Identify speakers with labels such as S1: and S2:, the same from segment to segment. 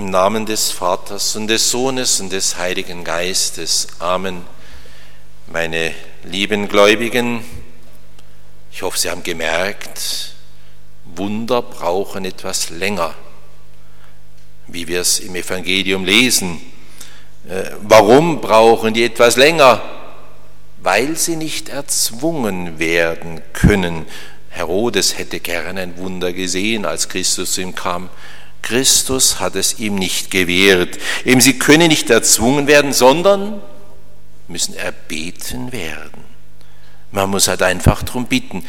S1: Im Namen des Vaters und des Sohnes und des Heiligen Geistes. Amen. Meine lieben Gläubigen, ich hoffe, Sie haben gemerkt, Wunder brauchen etwas länger, wie wir es im Evangelium lesen. Äh, warum brauchen die etwas länger? Weil sie nicht erzwungen werden können. Herodes hätte gerne ein Wunder gesehen, als Christus zu ihm kam. Christus hat es ihm nicht gewährt. Eben sie können nicht erzwungen werden, sondern müssen erbeten werden. Man muss halt einfach darum bitten.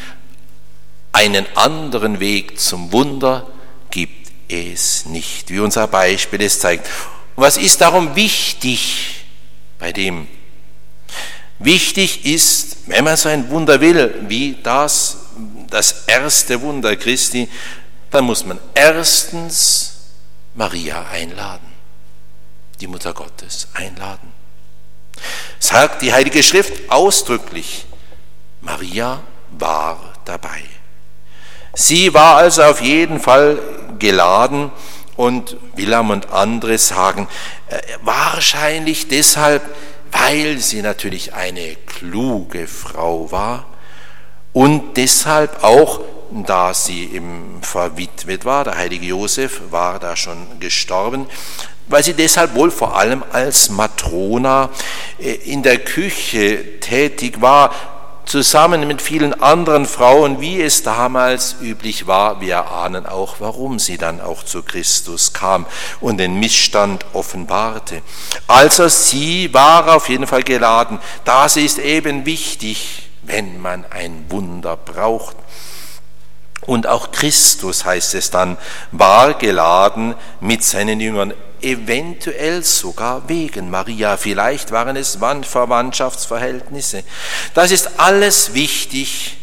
S1: Einen anderen Weg zum Wunder gibt es nicht, wie unser Beispiel es zeigt. Was ist darum wichtig bei dem? Wichtig ist, wenn man so ein Wunder will, wie das, das erste Wunder Christi, dann muss man erstens Maria einladen, die Mutter Gottes einladen. Sagt die Heilige Schrift ausdrücklich, Maria war dabei. Sie war also auf jeden Fall geladen und Wilhelm und andere sagen, äh, wahrscheinlich deshalb, weil sie natürlich eine kluge Frau war und deshalb auch da sie eben verwitwet war, der heilige Josef war da schon gestorben, weil sie deshalb wohl vor allem als Matrona äh, in der Küche tätig war, zusammen mit vielen anderen Frauen, wie es damals üblich war. Wir ahnen auch, warum sie dann auch zu Christus kam und den Missstand offenbarte. Also sie war auf jeden Fall geladen. Das ist eben wichtig, wenn man ein Wunder braucht. Und auch Christus, heißt es dann, war geladen mit seinen Jüngern, eventuell sogar wegen Maria. Vielleicht waren es Verwandtschaftsverhältnisse. Das ist alles wichtig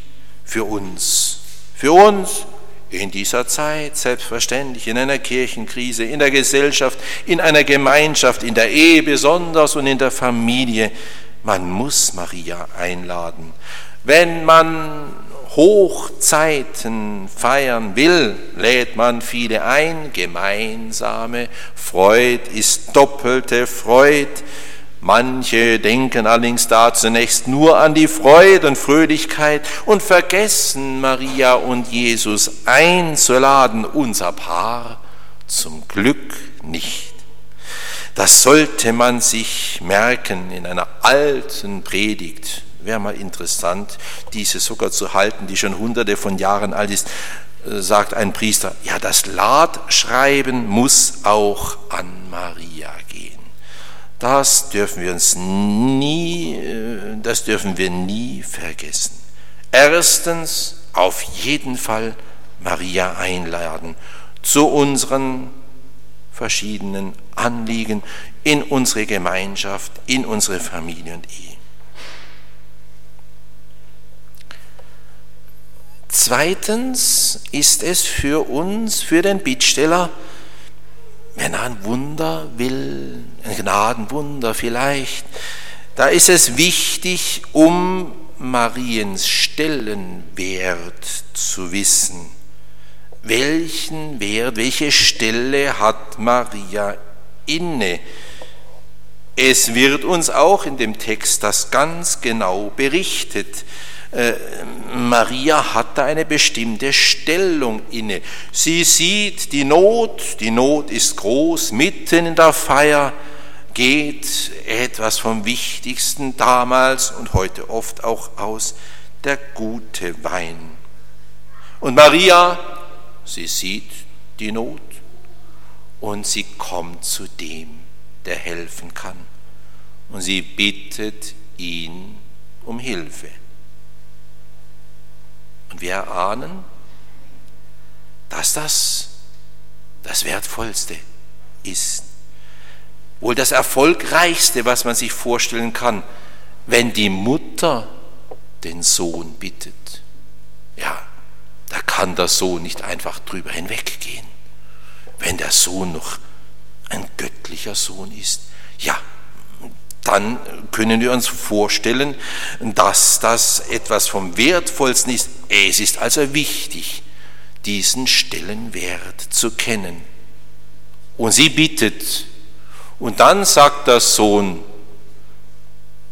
S1: für uns. Für uns in dieser Zeit, selbstverständlich, in einer Kirchenkrise, in der Gesellschaft, in einer Gemeinschaft, in der Ehe besonders und in der Familie. Man muss Maria einladen. Wenn man Hochzeiten feiern will, lädt man viele ein. Gemeinsame Freud ist doppelte Freud. Manche denken allerdings da zunächst nur an die Freude und Fröhlichkeit und vergessen Maria und Jesus einzuladen, unser Paar zum Glück nicht. Das sollte man sich merken in einer alten Predigt Wäre mal interessant, diese sogar zu halten, die schon hunderte von Jahren alt ist, äh, sagt ein Priester, ja, das Ladschreiben muss auch an Maria gehen. Das dürfen wir uns nie, äh, das dürfen wir nie vergessen. Erstens, auf jeden Fall Maria einladen zu unseren verschiedenen Anliegen in unsere Gemeinschaft, in unsere Familie und Ehe. Zweitens ist es für uns, für den Bittsteller, wenn er ein Wunder will, ein Gnadenwunder vielleicht, da ist es wichtig, um Mariens Stellenwert zu wissen. Welchen Wert, welche Stelle hat Maria inne? Es wird uns auch in dem Text das ganz genau berichtet. Äh, Maria hat da eine bestimmte Stellung inne. Sie sieht die Not, die Not ist groß, mitten in der Feier geht etwas vom Wichtigsten damals und heute oft auch aus, der gute Wein. Und Maria, sie sieht die Not und sie kommt zu dem, der helfen kann. Und sie bittet ihn um Hilfe. Und wir erahnen, dass das das Wertvollste ist. Wohl das Erfolgreichste, was man sich vorstellen kann, wenn die Mutter den Sohn bittet. Ja, da kann der Sohn nicht einfach drüber hinweggehen. Wenn der Sohn noch ein göttlicher Sohn ist, ja, dann können wir uns vorstellen, dass das etwas vom Wertvollsten ist. Es ist also wichtig, diesen Stellenwert zu kennen. Und sie bittet. Und dann sagt der Sohn,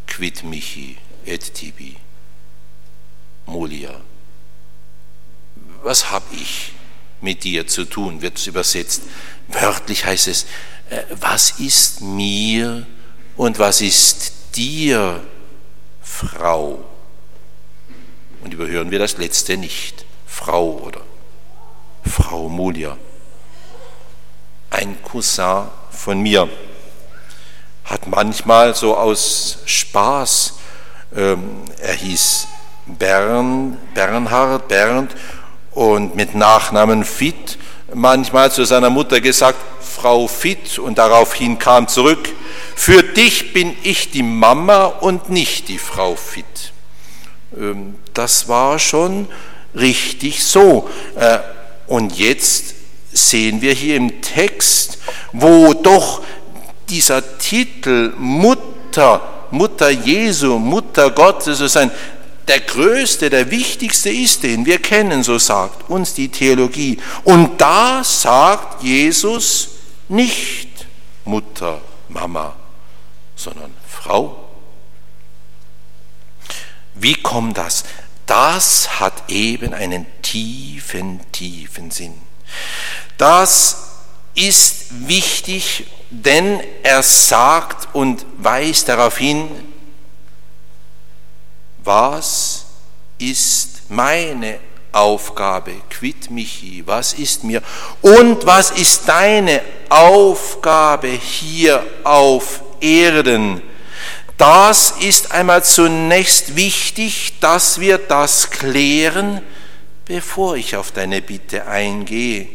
S1: quid michi et tibi, Molia. Was habe ich mit dir zu tun, wird es übersetzt. Wörtlich heißt es, äh, was ist mir und was ist dir, Frau? Und überhören wir das letzte nicht. Frau oder Frau Mulia. Ein Cousin von mir hat manchmal so aus Spaß, ähm, er hieß Bern, Bernhard, Bernd und mit Nachnamen Fit, manchmal zu seiner Mutter gesagt, Frau Fit, und daraufhin kam zurück, für dich bin ich die Mama und nicht die Frau Fit. Ähm, das war schon richtig so. Äh, und jetzt sehen wir hier im Text, wo doch dieser Titel Mutter, Mutter Jesu, Mutter Gottes, also ein der größte, der wichtigste ist, den wir kennen, so sagt uns die Theologie. Und da sagt Jesus nicht Mutter, Mama, sondern Frau. Wie kommt das? Das hat eben einen tiefen, tiefen Sinn. Das ist wichtig, denn er sagt und weist darauf hin, was ist meine Aufgabe? Quid michi, was ist mir? Und was ist deine Aufgabe hier auf Erden? Das ist einmal zunächst wichtig, dass wir das klären, bevor ich auf deine Bitte eingehe.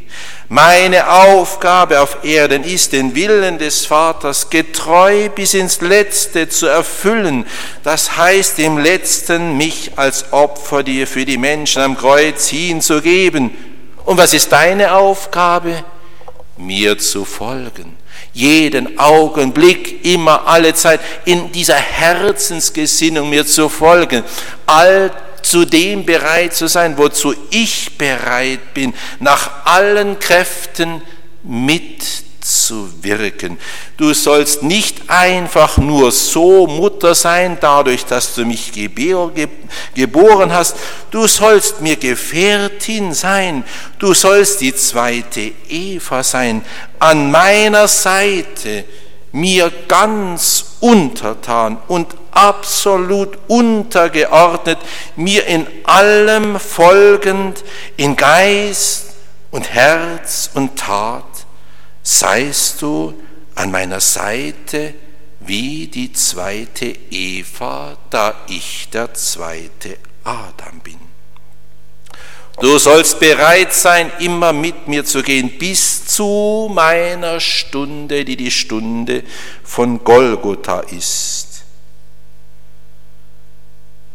S1: Meine Aufgabe auf Erden ist, den Willen des Vaters getreu bis ins Letzte zu erfüllen. Das heißt, im Letzten mich als Opfer dir für die Menschen am Kreuz hinzugeben. Und was ist deine Aufgabe? Mir zu folgen jeden Augenblick, immer, alle Zeit in dieser Herzensgesinnung mir zu folgen, all zu dem bereit zu sein, wozu ich bereit bin, nach allen Kräften mitzuwirken. Du sollst nicht einfach nur so Mutter sein, dadurch, dass du mich geboren hast. Du sollst mir Gefährtin sein. Du sollst die zweite Eva sein. An meiner Seite mir ganz untertan und absolut untergeordnet, mir in allem folgend, in Geist und Herz und Tat, seist du an meiner Seite wie die zweite Eva, da ich der zweite Adam bin. Du sollst bereit sein, immer mit mir zu gehen, bis zu meiner Stunde, die die Stunde von Golgotha ist.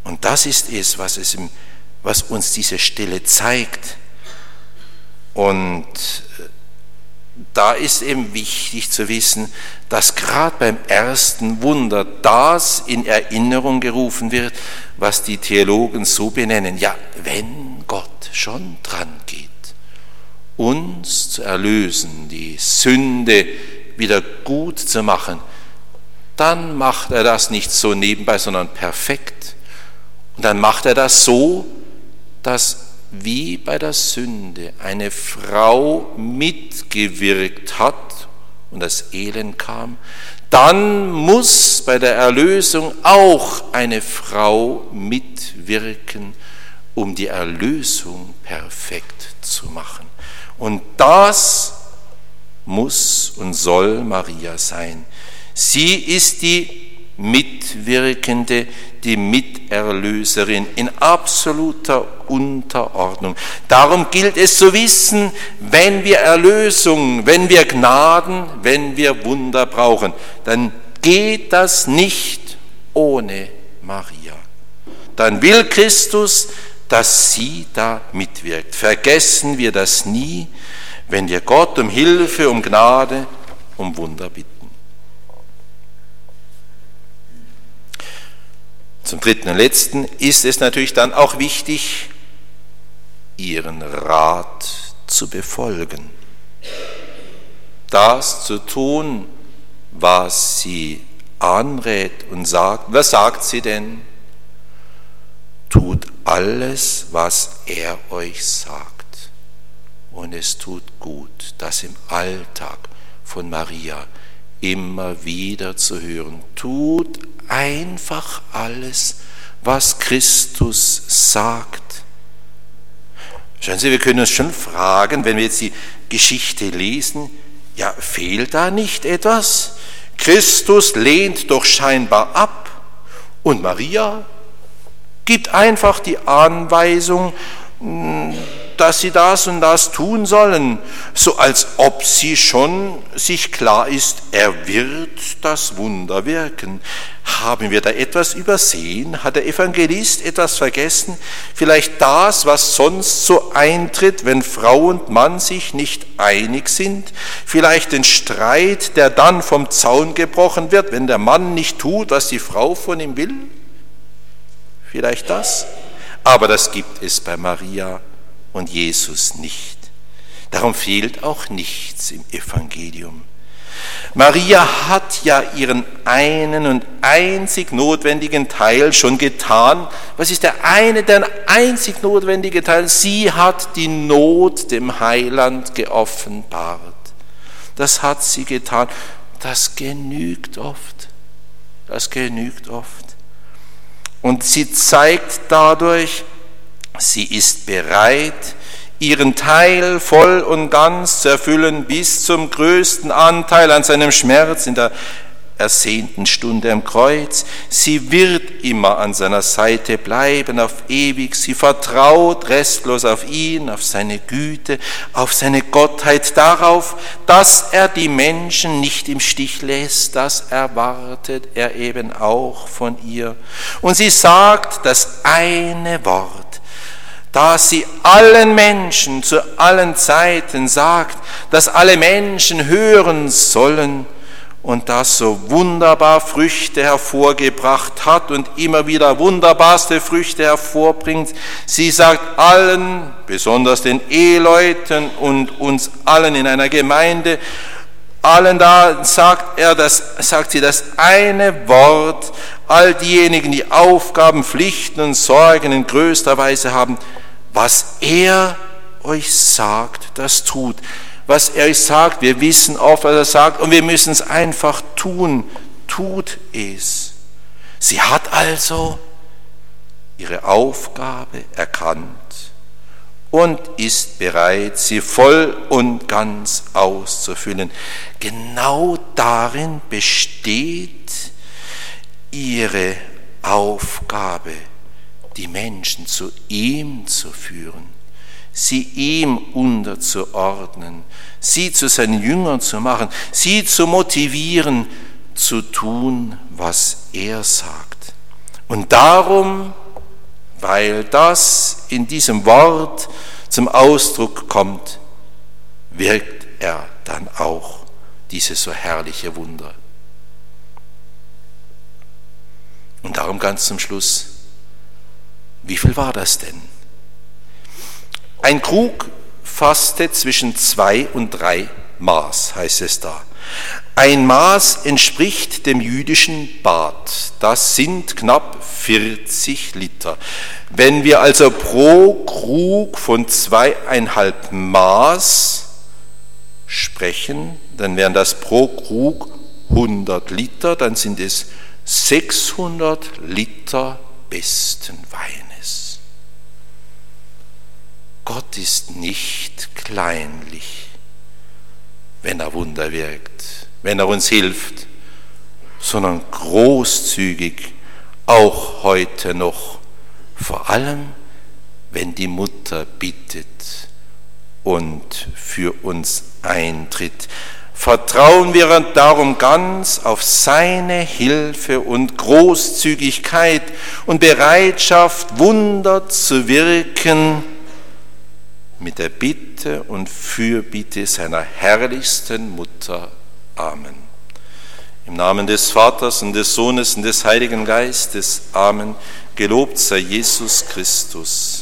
S1: Und das ist es, was, es was uns diese Stelle zeigt. Und äh, da ist eben wichtig zu wissen, dass gerade beim ersten Wunder das in Erinnerung gerufen wird, was die Theologen so benennen. Ja, wenn Gott schon dran geht, uns zu erlösen, die Sünde wieder gut zu machen, dann macht er das nicht so nebenbei, sondern perfekt. Und dann macht er das so, dass wie bei der Sünde eine Frau mitgewirkt hat und das Elend kam, dann muss bei der Erlösung auch eine Frau mitwirken, um die Erlösung perfekt zu machen. Und das muss und soll Maria sein. Sie ist die Mitwirkende, die Miterlöserin in absoluter Unterordnung. Darum gilt es zu wissen, wenn wir Erlösung, wenn wir Gnaden, wenn wir Wunder brauchen, dann geht das nicht ohne Maria. Dann will Christus, dass sie da mitwirkt. Vergessen wir das nie, wenn wir Gott um Hilfe, um Gnade, um Wunder bitten. Zum dritten und letzten ist es natürlich dann auch wichtig, ihren Rat zu befolgen. das zu tun, was sie anrät und sagt. Was sagt sie denn? Tut alles, was er euch sagt. Und es tut gut, das im Alltag von Maria immer wieder zu hören. Tut einfach alles, was Christus sagt. Schauen Sie, wir können uns schon fragen, wenn wir jetzt die Geschichte lesen, ja, fehlt da nicht etwas? Christus lehnt doch scheinbar ab und Maria gibt einfach die Anweisung, dass sie das und das tun sollen, so als ob sie schon sich klar ist, er wird das Wunder wirken. Haben wir da etwas übersehen? Hat der Evangelist etwas vergessen? Vielleicht das, was sonst so eintritt, wenn Frau und Mann sich nicht einig sind? Vielleicht den Streit, der dann vom Zaun gebrochen wird, wenn der Mann nicht tut, was die Frau von ihm will? Vielleicht das? Aber das gibt es bei Maria und Jesus nicht. Darum fehlt auch nichts im Evangelium. Maria hat ja ihren einen und einzig notwendigen Teil schon getan. Was ist der eine, der einzig notwendige Teil? Sie hat die Not dem Heiland geoffenbart. Das hat sie getan. Das genügt oft. Das genügt oft. Und sie zeigt dadurch, Sie ist bereit, ihren Teil voll und ganz zu erfüllen, bis zum größten Anteil an seinem Schmerz in der ersehnten Stunde am Kreuz. Sie wird immer an seiner Seite bleiben, auf ewig. Sie vertraut restlos auf ihn, auf seine Güte, auf seine Gottheit, darauf, dass er die Menschen nicht im Stich lässt. Das erwartet er eben auch von ihr. Und sie sagt das eine Wort dass sie allen Menschen zu allen Zeiten sagt, dass alle Menschen hören sollen und das so wunderbar Früchte hervorgebracht hat und immer wieder wunderbarste Früchte hervorbringt. Sie sagt allen, besonders den Eheleuten und uns allen in einer Gemeinde, allen da sagt er das, sagt sie das eine Wort, all diejenigen, die Aufgaben, Pflichten und Sorgen in größter Weise haben, was er euch sagt, das tut. Was er euch sagt, wir wissen oft, was er sagt, und wir müssen es einfach tun. Tut es. Sie hat also ihre Aufgabe erkannt und ist bereit, sie voll und ganz auszufüllen. Genau darin besteht ihre Aufgabe die Menschen zu ihm zu führen, sie ihm unterzuordnen, sie zu seinen Jüngern zu machen, sie zu motivieren, zu tun, was er sagt. Und darum, weil das in diesem Wort zum Ausdruck kommt, wirkt er dann auch dieses so herrliche Wunder. Und darum ganz zum Schluss, wie viel war das denn? Ein Krug fasste zwischen zwei und drei Maß, heißt es da. Ein Maß entspricht dem jüdischen Bad. Das sind knapp 40 Liter. Wenn wir also pro Krug von zweieinhalb Maß sprechen, dann wären das pro Krug 100 Liter, dann sind es 600 Liter besten Wein. Gott ist nicht kleinlich, wenn er Wunder wirkt, wenn er uns hilft, sondern großzügig, auch heute noch, vor allem wenn die Mutter bittet und für uns eintritt. Vertrauen wir darum ganz auf seine Hilfe und Großzügigkeit und Bereitschaft, Wunder zu wirken, mit der Bitte und Fürbitte seiner herrlichsten Mutter. Amen. Im Namen des Vaters und des Sohnes und des Heiligen Geistes. Amen. Gelobt sei Jesus Christus.